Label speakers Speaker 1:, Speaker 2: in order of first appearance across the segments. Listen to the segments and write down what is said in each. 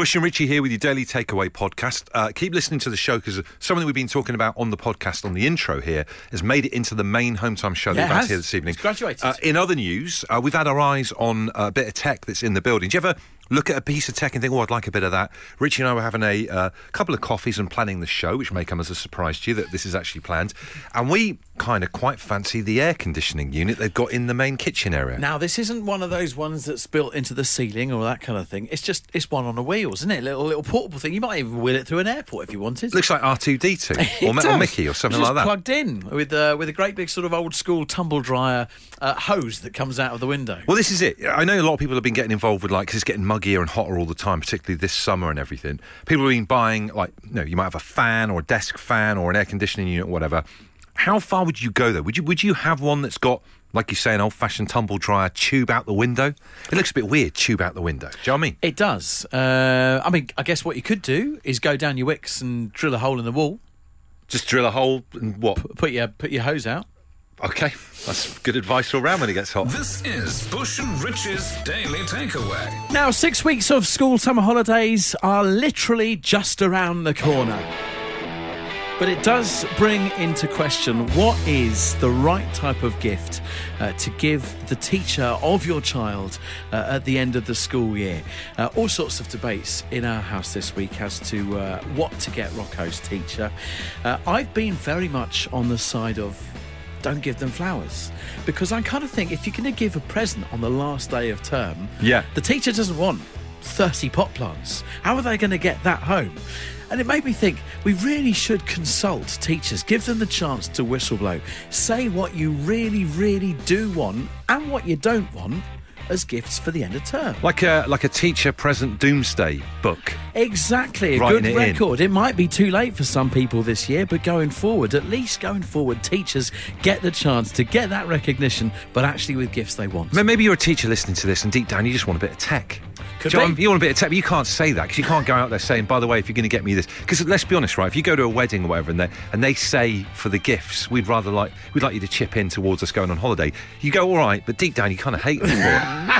Speaker 1: Bush and Richie here with your daily takeaway podcast. Uh, keep listening to the show because something we've been talking about on the podcast on the intro here has made it into the main home time show
Speaker 2: Yeah,
Speaker 1: that we've had here this evening.
Speaker 2: It's graduated.
Speaker 1: Uh, in other news, uh, we've had our eyes on a bit of tech that's in the building. Do you ever look at a piece of tech and think, oh, I'd like a bit of that? Richie and I were having a uh, couple of coffees and planning the show, which may come as a surprise to you that this is actually planned. And we kind of quite fancy the air conditioning unit they've got in the main kitchen area.
Speaker 2: Now, this isn't one of those ones that's built into the ceiling or that kind of thing. It's just it's one on the wheels, isn't it? Little little portable thing. You might even wheel it through an airport if you wanted.
Speaker 1: Looks like R2D2 or, or
Speaker 2: does.
Speaker 1: Mickey or something like that.
Speaker 2: Plugged in with uh, with a great big sort of old school tumble dryer uh, hose that comes out of the window.
Speaker 1: Well, this is it. I know a lot of people have been getting involved with like because it's getting muggier and hotter all the time, particularly this summer and everything. People have been buying like, you know, you might have a fan or a desk fan or an air conditioning unit, or whatever. How far would you go though? Would you would you have one that's got like you say an old fashioned tumble dryer tube out the window? It looks a bit weird, tube out the window. Do you know what I mean?
Speaker 2: It does. Uh, I mean, I guess what you could do is go down your Wickes and drill a hole in the wall.
Speaker 1: Just drill a hole and what?
Speaker 2: Put your put your hose out.
Speaker 1: Okay, that's good advice all round when it gets hot.
Speaker 3: This is Bush and Rich's Daily Takeaway.
Speaker 2: Now, six weeks of school summer holidays are literally just around the corner. But it does bring into question what is the right type of gift uh, to give the teacher of your child uh, at the end of the school year. Uh, all sorts of debates in our house this week as to uh, what to get Rocco's teacher. Uh, I've been very much on the side of don't give them flowers because I kind of think if you're going to give a present on the last day of term,
Speaker 1: Yeah.
Speaker 2: the teacher doesn't want 30 pot plants. How are they going to get that home? And it made me think we really should consult teachers, give them the chance to whistleblow, say what you really, really do want and what you don't want as gifts for the end of term.
Speaker 1: Like a like a teacher present Domesday book.
Speaker 2: Exactly, a
Speaker 1: Writing
Speaker 2: good
Speaker 1: it in.
Speaker 2: record. It might be too late for some people this year, but going forward, at least going forward, teachers get the chance to get that recognition, but actually with gifts they want.
Speaker 1: Maybe you're a teacher listening to this, and deep down you just want a bit of tech.
Speaker 2: Could
Speaker 1: Do you, know what
Speaker 2: be.
Speaker 1: you want a bit of tech, but you can't say that because you can't go out there saying, "By the way, if you're going to get me this," because let's be honest, right? If you go to a wedding or whatever, and they and they say for the gifts, we'd rather like we'd like you to chip in towards us going on holiday. You go, all right, but deep down you kind of hate them for it.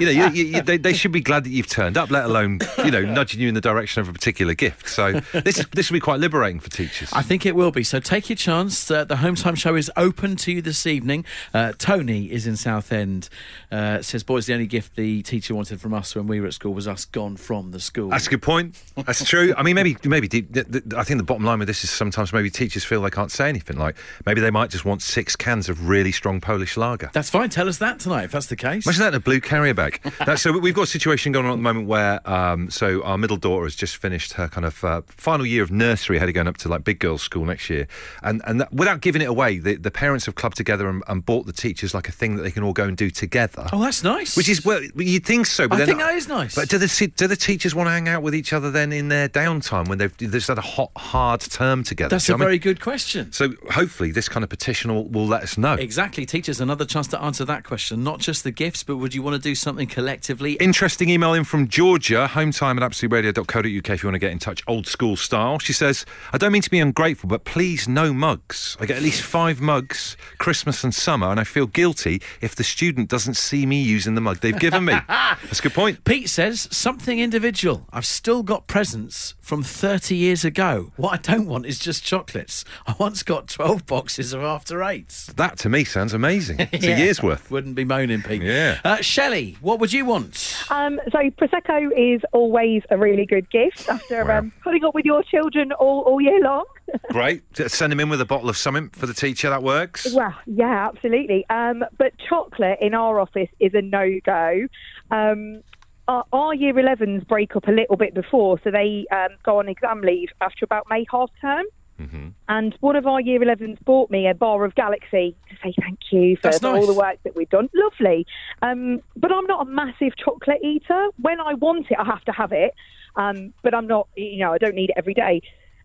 Speaker 1: You know, you, you, they, they should be glad that you've turned up, let alone you know nudging you in the direction of a particular gift. So this this will be quite liberating for teachers.
Speaker 2: I think it will be. So take your chance. Uh, the home time show is open to you this evening. Uh, Tony is in Southend. Uh, says, boys, the only gift the teacher wanted from us when we were at school was us gone from the school.
Speaker 1: That's a good point. That's true. I mean, maybe, maybe. deep- th- th- I think the bottom line with this is sometimes maybe teachers feel they can't say anything. Like maybe they might just want six cans of really strong Polish lager.
Speaker 2: That's fine. Tell us that tonight if that's the case.
Speaker 1: Imagine that in a blue carrier bag. That's, so we've got a situation going on at the moment where, um, so our middle daughter has just finished her kind of uh, final year of nursery, of going up to like big girls' school next year, and and that, without giving it away, the, the parents have clubbed together and, and bought the teachers like a thing that they can all go and do together.
Speaker 2: Oh, that's nice.
Speaker 1: Which is well, you'd think so, but
Speaker 2: I think that is nice.
Speaker 1: But do the do the teachers want to hang out with each other then in their downtime when they've just had a hot, hard term together?
Speaker 2: That's a
Speaker 1: what I
Speaker 2: very
Speaker 1: mean?
Speaker 2: good question.
Speaker 1: So hopefully this kind of petition will, will let us know.
Speaker 2: Exactly. Teachers, another chance to answer that question. Not just the gifts, but would you want to do something collectively?
Speaker 1: Interesting email in from Georgia, hometime at absoluteradio.co.uk if you want to get in touch old school style. She says, I don't mean to be ungrateful, but please no mugs. I get at least five mugs, Christmas and summer, and I feel guilty if the student doesn't see me using the mug they've given me. That's a good point.
Speaker 2: Pete says something individual. I've still got presents from 30 years ago. What I don't want is just chocolates. I once got 12 boxes of after eights.
Speaker 1: That to me sounds amazing. It's
Speaker 2: Yeah.
Speaker 1: a year's worth.
Speaker 2: Wouldn't be moaning, Pete.
Speaker 1: Yeah.
Speaker 2: Uh, Shelley, what would you want?
Speaker 4: Um, so prosecco is always a really good gift after
Speaker 1: Wow.
Speaker 4: um, putting up with your children all, all year long.
Speaker 1: Great. Send them in with a bottle of something for the teacher. That works.
Speaker 4: well, yeah, absolutely. Um, but chocolate in our office is a no go. Um, our, our year 11s break up a little bit before, so they um, go on exam leave after about May half term.
Speaker 1: Mm-hmm.
Speaker 4: And one of our year 11s bought me a bar of Galaxy to say thank you for, for all the work that we've done. Lovely. Um, but I'm not a massive chocolate eater. When I want it, I have to have it. Um, but I'm not, you know, I don't need it every day.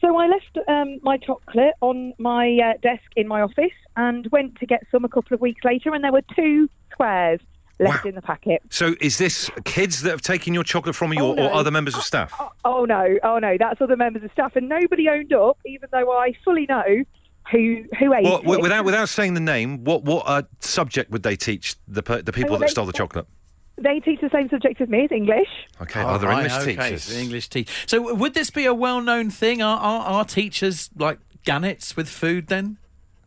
Speaker 4: So I left um, my chocolate on my uh, desk in my office and went to get some a couple of weeks later, and there were two squares left
Speaker 1: Wow.
Speaker 4: in the packet.
Speaker 1: So is this kids that have taken your chocolate from you
Speaker 4: Oh,
Speaker 1: or,
Speaker 4: no.
Speaker 1: or other members of staff?
Speaker 4: Oh no, oh no, that's other members of staff, and nobody owned up, even though I fully know who who ate
Speaker 1: Well,
Speaker 4: it.
Speaker 1: without without saying the name, what what uh, subject would they teach the the people
Speaker 4: Oh,
Speaker 1: that
Speaker 4: they-
Speaker 1: stole the chocolate?
Speaker 4: They teach the same subject as me, as English.
Speaker 1: Okay, other
Speaker 2: Right,
Speaker 1: English
Speaker 2: okay,
Speaker 1: teachers.
Speaker 2: so English te- So would this be a well-known thing? Are, are, are teachers like gannets with food then?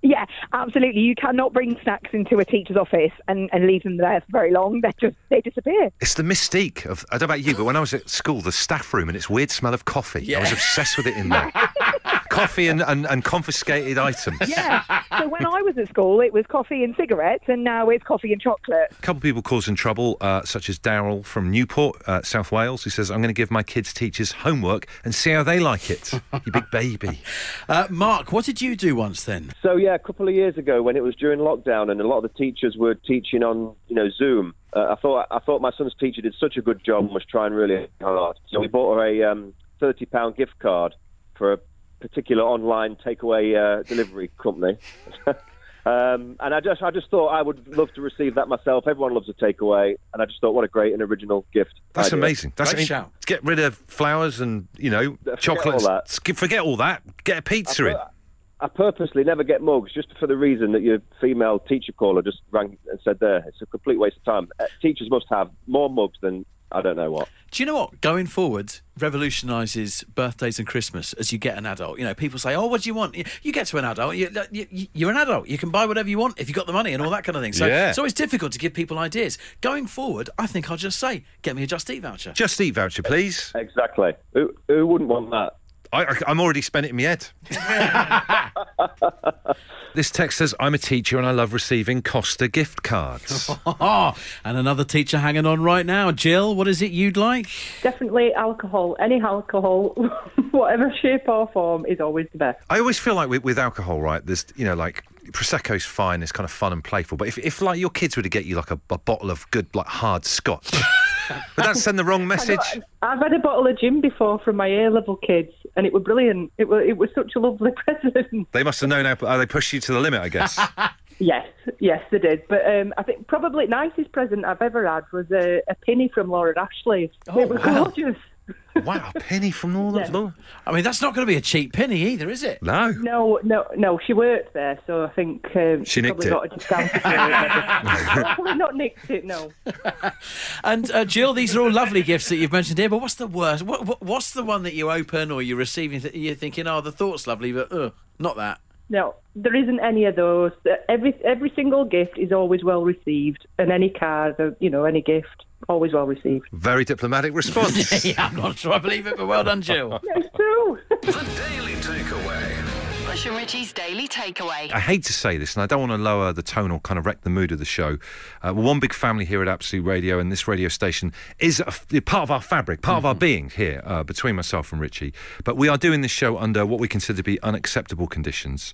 Speaker 4: Yeah, absolutely. You cannot bring snacks into a teacher's office and, and leave them there for very long. They just they disappear.
Speaker 1: It's the mystique of, I don't know about you, but when I was at school, the staff room and its weird smell of coffee, I was obsessed with it in there. coffee and, and, and confiscated items.
Speaker 4: Yeah. so when I was at school, it was coffee and cigarettes, and now it's coffee and chocolate.
Speaker 1: A couple of people causing trouble, uh, such as Daryl from Newport, uh, South Wales, who says, I'm going to give my kids' teachers homework and see how they like it. you big baby.
Speaker 2: Uh, Mark, what did you do once then?
Speaker 5: So yeah, a couple of years ago when it was during lockdown and a lot of the teachers were teaching on you know Zoom, uh, I thought I thought my son's teacher did such a good job and was trying really hard. So we bought her a um, thirty pound gift card for a particular online takeaway uh, delivery company. Um, and I just, I just thought I would love to receive that myself. Everyone loves a takeaway, and I just thought, what a great and original gift.
Speaker 1: That's
Speaker 5: idea.
Speaker 1: amazing. That's
Speaker 2: Great shout.
Speaker 1: To get rid of flowers and, you know,
Speaker 5: Forget
Speaker 1: chocolates.
Speaker 5: all that.
Speaker 1: Forget all that. Get a pizza in.
Speaker 5: I purposely never get mugs just for the reason that your female teacher caller just rang and said there. It's a complete waste of time. Uh, teachers must have more mugs than I don't know what.
Speaker 2: Do you know what? Going forward, revolutionises birthdays and Christmas as you get an adult. You know, people say, "Oh, what do you want?" You- You get to an adult, you, you, you're an adult. You can buy whatever you want if you've got the money and all that kind of thing. So
Speaker 1: Yeah.
Speaker 2: it's always difficult to give people ideas. Going forward, I think I'll just say, "Get me a Just Eat voucher."
Speaker 1: Just eat voucher, please.
Speaker 5: Exactly. Who, who wouldn't want that?
Speaker 1: I, I, I'm already spent it in my head. this text says, I'm a teacher and I love receiving Costa gift cards.
Speaker 2: and another teacher hanging on right now. Jill, what is it you'd like?
Speaker 6: Definitely alcohol. Any alcohol, whatever shape or form, is always the best.
Speaker 1: I always feel like with, with alcohol, right? There's, you know, like prosecco's fine, it's kind of fun and playful. But if, if like your kids were to get you like a, a bottle of good, like hard scotch, would that send the wrong message?
Speaker 6: I've had a bottle of gin before from my A level kids, and it was brilliant. It was it was such a lovely present.
Speaker 1: They must have known how, how they pushed you to the limit, I guess.
Speaker 6: yes, yes, they did. But um, I think probably nicest present I've ever had was a, a penny from Laura Ashley.
Speaker 2: Oh,
Speaker 6: it was
Speaker 2: wow.
Speaker 6: gorgeous.
Speaker 1: Wow, a penny from all of them.
Speaker 2: I mean, that's not going to be a cheap penny either, is it?
Speaker 1: No.
Speaker 6: No, no, no. She worked there, so I think um,
Speaker 1: She nicked
Speaker 6: probably
Speaker 1: it.
Speaker 6: got a discount. for it. Hopefully not nicked it. No.
Speaker 2: And uh, Jill, these are all lovely gifts that you've mentioned here. But what's the worst? What, what, what's the one that you open or you're receiving? That you're thinking, oh, the thought's lovely, but ugh, not that.
Speaker 6: No, there isn't any of those. Every every single gift is always well received, and any card, you know, any gift, always well received.
Speaker 1: Very diplomatic response.
Speaker 2: yeah, I'm not sure I believe it, but well done, Jill.
Speaker 6: It's true.
Speaker 3: The Daily Takeaway.
Speaker 7: Bush and Richie's Daily Takeaway.
Speaker 1: I hate to say this, and I don't want to lower the tone or kind of wreck the mood of the show. Uh, we're one big family here at Absolute Radio, and this radio station is a f- part of our fabric, part of our being here uh, between myself and Richie. But we are doing this show under what we consider to be unacceptable conditions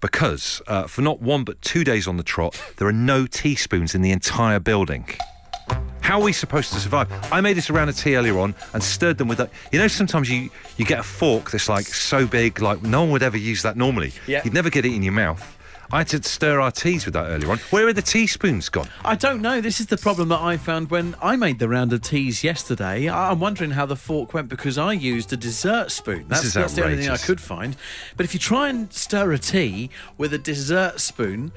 Speaker 1: because uh, for not one but two days on the trot, there are no teaspoons in the entire building. How are we supposed to survive? I made this around a tea earlier on and stirred them with a. You know, sometimes you you get a fork that's like so big, like no one would ever use that normally.
Speaker 2: Yeah.
Speaker 1: You'd never get it in your mouth. I had to stir our teas with that earlier on. Where are the teaspoons gone?
Speaker 2: I don't know. This is the problem that I found when I made the round of teas yesterday. I'm wondering how the fork went because I used a dessert spoon. That's,
Speaker 1: is
Speaker 2: that's the only thing I could find. But if you try and stir a tea with a dessert spoon,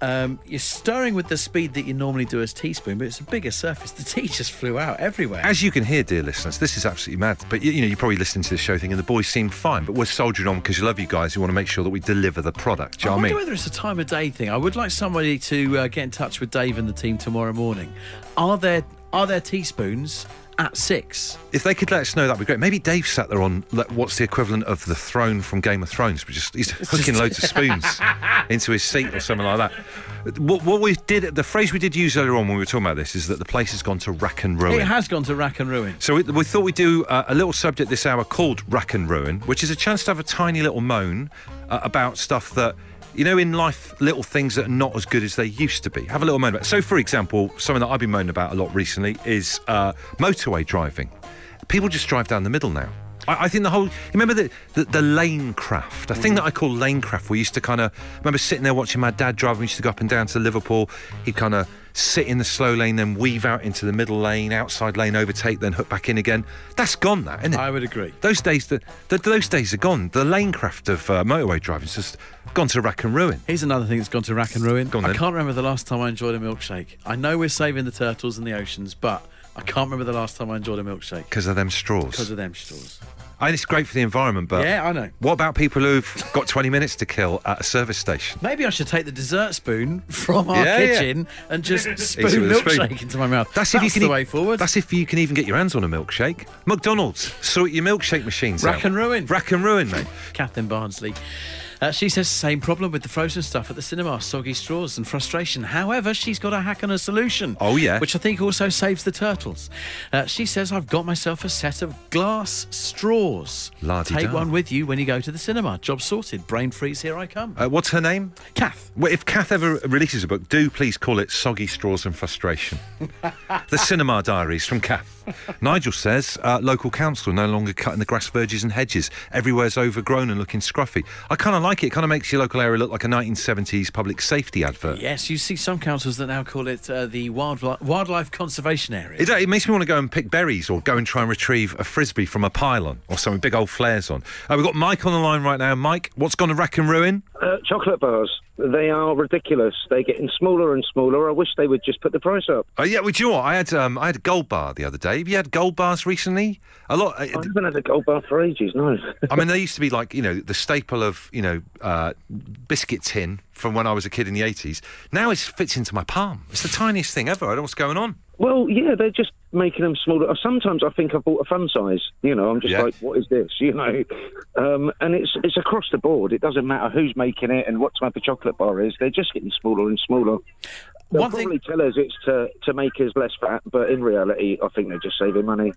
Speaker 2: um, you're stirring with the speed that you normally do as teaspoon, but it's a bigger surface. The tea just flew out everywhere.
Speaker 1: As you can hear, dear listeners, this is absolutely mad. But you, you know, you're probably listening to this show thinking the boys seem fine, but we're soldiering on because you love you guys. You want to make sure that we deliver the product. Do you
Speaker 2: I
Speaker 1: know what I
Speaker 2: wonder
Speaker 1: mean?
Speaker 2: whether it's a time of day thing. I would like somebody to uh, get in touch with Dave and the team tomorrow morning. Are there are there teaspoons at six?
Speaker 1: If they could let us know, that'd be great. Maybe Dave sat there on like, what's the equivalent of the throne from Game of Thrones, but just he's hooking loads of spoons into his seat or something like that. What, what we did, the phrase we did use earlier on when we were talking about this is that the place has gone to rack and ruin.
Speaker 2: It has gone to rack and ruin.
Speaker 1: So we, we thought we'd do uh, a little subject this hour called Rack and Ruin, which is a chance to have a tiny little moan uh, about stuff that, you know, in life, little things that are not as good as they used to be. Have a little moan about. So, for example, something that I've been moaning about a lot recently is uh, motorway driving. People just drive down the middle now. I, I think the whole. Remember the, the, the lane craft? A thing that I call lane craft. We used to kind of remember sitting there watching my dad drive. We used to go up and down to Liverpool. He'd kind of sit in the slow lane, then weave out into the middle lane, outside lane, overtake, then hook back in again. That's gone, that isn't it?
Speaker 2: I would agree.
Speaker 1: Those days, the, the, those days are gone. The lanecraft of uh, motorway driving's just gone to rack and ruin.
Speaker 2: Here's another thing that's gone to rack and ruin. I can't remember the last time I enjoyed a milkshake. I know we're saving the turtles and the oceans, but I can't remember the last time I enjoyed a milkshake
Speaker 1: Because of them straws.
Speaker 2: because of them straws.
Speaker 1: And it's great for the environment, but
Speaker 2: Yeah, I know.
Speaker 1: what about people who've got 20 minutes to kill at a service station?
Speaker 2: Maybe I should take the dessert spoon from our
Speaker 1: Yeah, yeah.
Speaker 2: kitchen and just
Speaker 1: it
Speaker 2: spoon
Speaker 1: with a spoon.
Speaker 2: milkshake into my mouth.
Speaker 1: That's if you can
Speaker 2: the
Speaker 1: e-
Speaker 2: way forward.
Speaker 1: That's if you can even get your hands on a milkshake. McDonald's, sort your milkshake machines
Speaker 2: Rack
Speaker 1: out.
Speaker 2: and ruin.
Speaker 1: Rack and ruin, mate.
Speaker 2: Kathleen Barnsley. Uh, she says same problem with the frozen stuff at the cinema, soggy straws and frustration. However, she's got a hack and a solution.
Speaker 1: Oh, yeah.
Speaker 2: which I think also saves the turtles. Uh, she says I've got myself a set of glass straws.
Speaker 1: La-di-da.
Speaker 2: Take one with you when you go to the cinema. Job sorted. Brain freeze. Here I come.
Speaker 1: Uh, what's her name?
Speaker 2: Kath.
Speaker 1: Well, if Kath ever releases a book, do please call it Soggy Straws and Frustration. the Cinema Diaries from Kath. Nigel says uh, local council no longer cutting the grass verges and hedges. Everywhere's overgrown and looking scruffy. I kind of like it. It kind of makes your local area look like a 1970s public safety advert.
Speaker 2: Yes, you see some councils that now call it uh, the wildlife, wildlife conservation area.
Speaker 1: It, it makes me want to go and pick berries or go and try and retrieve a frisbee from a pylon or some big old flares on. Uh, we've got Mike on the line right now. Mike, what's gone to rack and ruin?
Speaker 8: Uh, chocolate bars. They are ridiculous. They're getting smaller and smaller. I wish they would just put the price up.
Speaker 1: Oh yeah, well, do you know what? I had um, I had a gold bar the other day. Have you had gold bars recently? A lot.
Speaker 8: I haven't had a gold bar for ages, no.
Speaker 1: I mean, they used to be like you know the staple of you know uh, biscuit tin from when I was a kid in the eighties. Now it fits into my palm. It's the tiniest thing ever. I don't know what's going on.
Speaker 8: Well, yeah, they're just making them smaller. Sometimes I think I've bought a fun size. You know, I'm just
Speaker 1: Yeah.
Speaker 8: like, what is this? You know, um, and it's it's across the board. It doesn't matter who's making it and what type of chocolate bar is. They're just getting smaller and smaller. They'll
Speaker 2: One thing-
Speaker 8: probably tell us it's to, to make us less fat, but in reality, I think they're just saving money.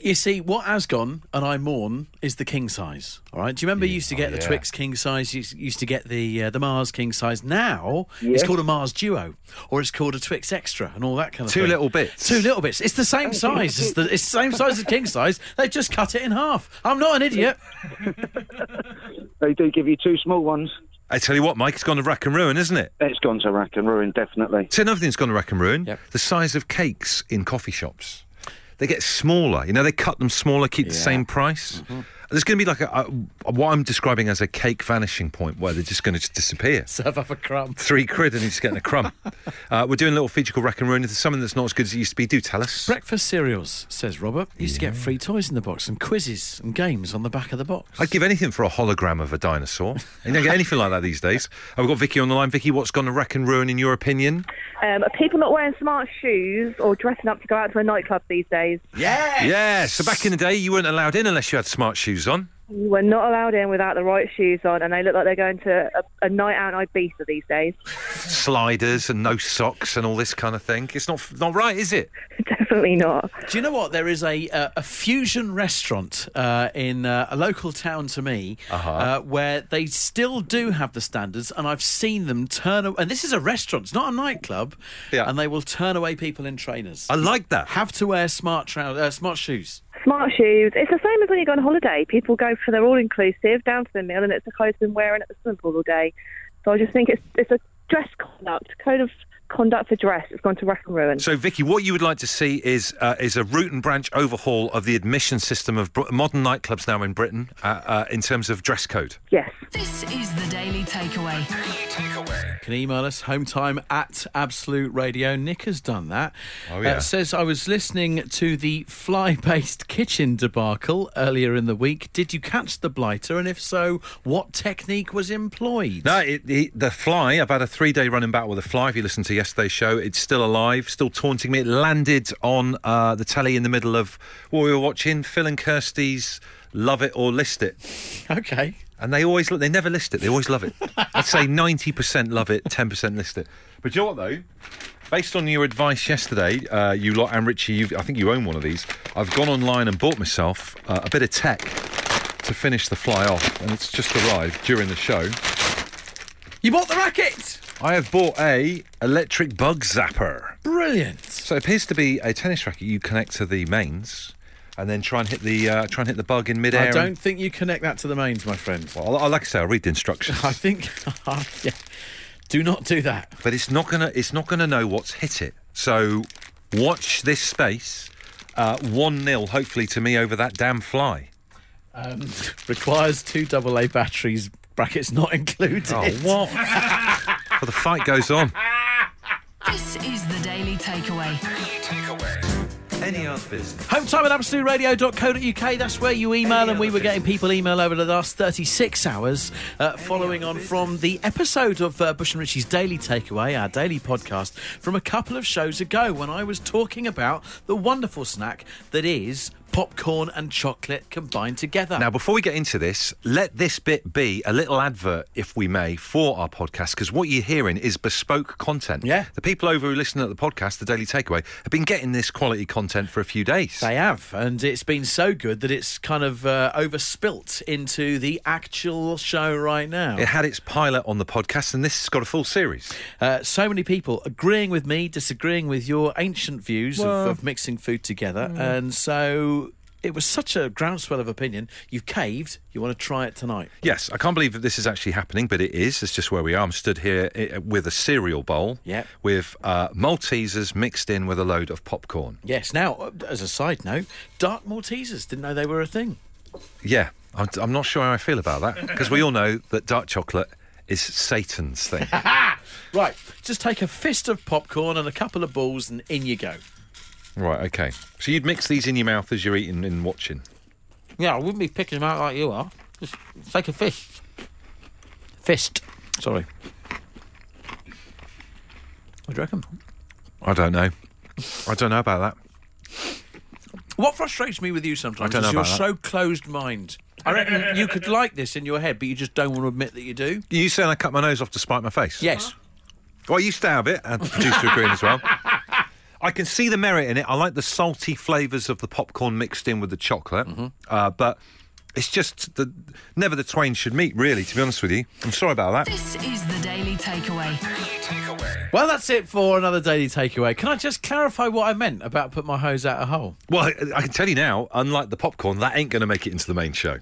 Speaker 2: You see, what has gone, and I mourn, is the king size. All right. Do you remember you used to get the
Speaker 1: yeah.
Speaker 2: Twix king size? You used- used to get the uh, the Mars king size. Now it's called a Mars Duo, or it's called a Twix Extra, and all that kind of
Speaker 1: Two
Speaker 2: thing.
Speaker 1: little bits.
Speaker 2: Two little bits. It's the same size. It's the it's the same size as king size. They just cut it in half. I'm not an idiot.
Speaker 8: They do give you two small ones.
Speaker 1: I tell you what, Mike, it's gone to rack and ruin, isn't it?
Speaker 8: It's gone to rack and ruin, definitely.
Speaker 1: So another thing's gone to rack and ruin.
Speaker 2: Yep.
Speaker 1: The size of cakes in coffee shops. They get smaller. You know, they cut them smaller, keep the same price. Mm-hmm. There's going to be like a, a, what I'm describing as a cake vanishing point where they're just going to just disappear.
Speaker 2: Serve up a crumb.
Speaker 1: Three quid and he's getting a crumb. uh, we're doing a little feature called Rack and Ruin. If there's something that's not as good as it used to be, do tell us.
Speaker 2: Breakfast cereals, says Robert. Used to get free toys in the box and quizzes and games on the back of the box.
Speaker 1: I'd give anything for a hologram of a dinosaur. You don't get anything like that these days. We've got Vicky on the line. Vicky, what's gone to Rack and Ruin in your opinion?
Speaker 4: Um, are people not wearing smart shoes or dressing up to go out to a nightclub these days?
Speaker 2: yeah.
Speaker 1: Yeah, so back in the day, you weren't allowed in unless you had smart shoes on.
Speaker 4: You were not allowed in without the right shoes on, and they look like they're going to a, a night out in Ibiza these days.
Speaker 1: Sliders and no socks and all this kind of thing. It's not not right, is it?
Speaker 4: Definitely not.
Speaker 2: Do you know what? There is a uh, a fusion restaurant uh, in uh, a local town to me
Speaker 1: Uh-huh.
Speaker 2: uh, where they still do have the standards, and I've seen them turn. a- And this is a restaurant; it's not a nightclub.
Speaker 1: Yeah.
Speaker 2: And they will turn away people in trainers.
Speaker 1: I like that.
Speaker 2: have to wear smart trou- uh, smart shoes.
Speaker 4: Smart shoes. It's the same as when you go on holiday. People go for their all-inclusive down to the meal, and it's the clothes they've been wearing at the swimming pool all day. So I just think it's it's a dress conduct code of conduct for dress. It's gone to wreck and ruin.
Speaker 1: So, Vicky, what you would like to see is uh, is a root and branch overhaul of the admission system of br- modern nightclubs now in Britain uh, uh, in terms of dress code.
Speaker 4: Yes.
Speaker 7: This is the Daily Takeaway.
Speaker 3: Daily Takeaway.
Speaker 2: Can email us home time at Absolute Radio. Nick has done that.
Speaker 1: Oh, yeah.
Speaker 2: Uh, says I was listening to the fly-based kitchen debacle earlier in the week. Did you catch the blighter? And if so, what technique was employed?
Speaker 1: No, it, it, the fly. I've had a three day running battle with a fly. If you listen to yesterday's show, it's still alive, still taunting me. It landed on uh, the telly in the middle of what we were watching. Phil and Kirsty's Love It or List It.
Speaker 2: Okay.
Speaker 1: And they always, they never list it. They always love it. I'd say 90% love it, 10% list it. But you know what, though? Based on your advice yesterday, uh, you lot and Richie, you've, I think you own one of these. I've gone online and bought myself uh, a bit of tech to finish the fly off, and it's just arrived during the show.
Speaker 2: You bought the racket.
Speaker 1: I have bought a electric bug zapper.
Speaker 2: Brilliant.
Speaker 1: So it appears to be a tennis racket you connect to the mains, and then try and hit the uh, try and hit the bug in midair.
Speaker 2: I don't think you connect that to the mains, my friend.
Speaker 1: Well, I, like I say, I'll read the instructions.
Speaker 2: I think, yeah. Do not do that.
Speaker 1: but it's not gonna it's not gonna know what's hit it. So watch this space. Uh, one 0 hopefully to me over that damn fly.
Speaker 2: Um, requires two AA batteries. Brackets not included.
Speaker 1: Oh what? Well, the fight goes on.
Speaker 7: This is the Daily Takeaway.
Speaker 1: Any other business?
Speaker 2: Home time at absoluteradio.co.uk. That's where you email, and we were getting people email over the last 36 hours, uh, following on from the episode of uh, Bush and Richie's Daily Takeaway, our daily podcast, from a couple of shows ago when I was talking about the wonderful snack that is popcorn and chocolate combined together.
Speaker 1: Now, before we get into this, let this bit be a little advert, if we may, for our podcast, because what you're hearing is bespoke content.
Speaker 2: Yeah.
Speaker 1: The people over who listen at the podcast, the Daily Takeaway, have been getting this quality content for a few days.
Speaker 2: They have, and it's been so good that it's kind of uh, overspilt into the actual show right now.
Speaker 1: It had its pilot on the podcast, and this has got a full series.
Speaker 2: Uh, so many people agreeing with me, disagreeing with your ancient views of, of mixing food together, and so it was such a groundswell of opinion. You've caved. You want to try it tonight?
Speaker 1: Yes, I can't believe that this is actually happening, but it is. It's just where we are. I'm stood here uh, with a cereal bowl
Speaker 2: Yep.
Speaker 1: with uh, Maltesers mixed in with a load of popcorn.
Speaker 2: Yes. Now, uh, as a side note, dark Maltesers didn't know they were a thing.
Speaker 1: Yeah, I'm, I'm not sure how I feel about that because we all know that dark chocolate is Satan's thing.
Speaker 2: Right. Just take a fist of popcorn and a couple of balls, and in you go.
Speaker 1: Right, okay. So you'd mix these in your mouth as you're eating and watching.
Speaker 2: Yeah, I wouldn't be picking them out like you are. Just take a fist. Fist. Sorry. What do you reckon?
Speaker 1: I don't know. I don't know about that.
Speaker 2: What frustrates me with you sometimes
Speaker 1: I don't
Speaker 2: is
Speaker 1: know
Speaker 2: you're
Speaker 1: about
Speaker 2: so closed mind. I reckon you could like this in your head, but you just don't want to admit that you do.
Speaker 1: You saying I cut my nose off to spite my face?
Speaker 2: Yes.
Speaker 1: Well, you stay stab it, and the producer agreeing as well. I can see the merit in it. I like the salty flavours of the popcorn mixed in with the chocolate, uh, but it's just the never the twain should meet. Really, to be honest with you, I'm sorry about that.
Speaker 7: This is the Daily Takeaway.
Speaker 2: Well, that's it for another daily takeaway. Can I just clarify what I meant about put my hose out a hole?
Speaker 1: Well, I, I can tell you now, unlike the popcorn, that ain't going to make it into the main show.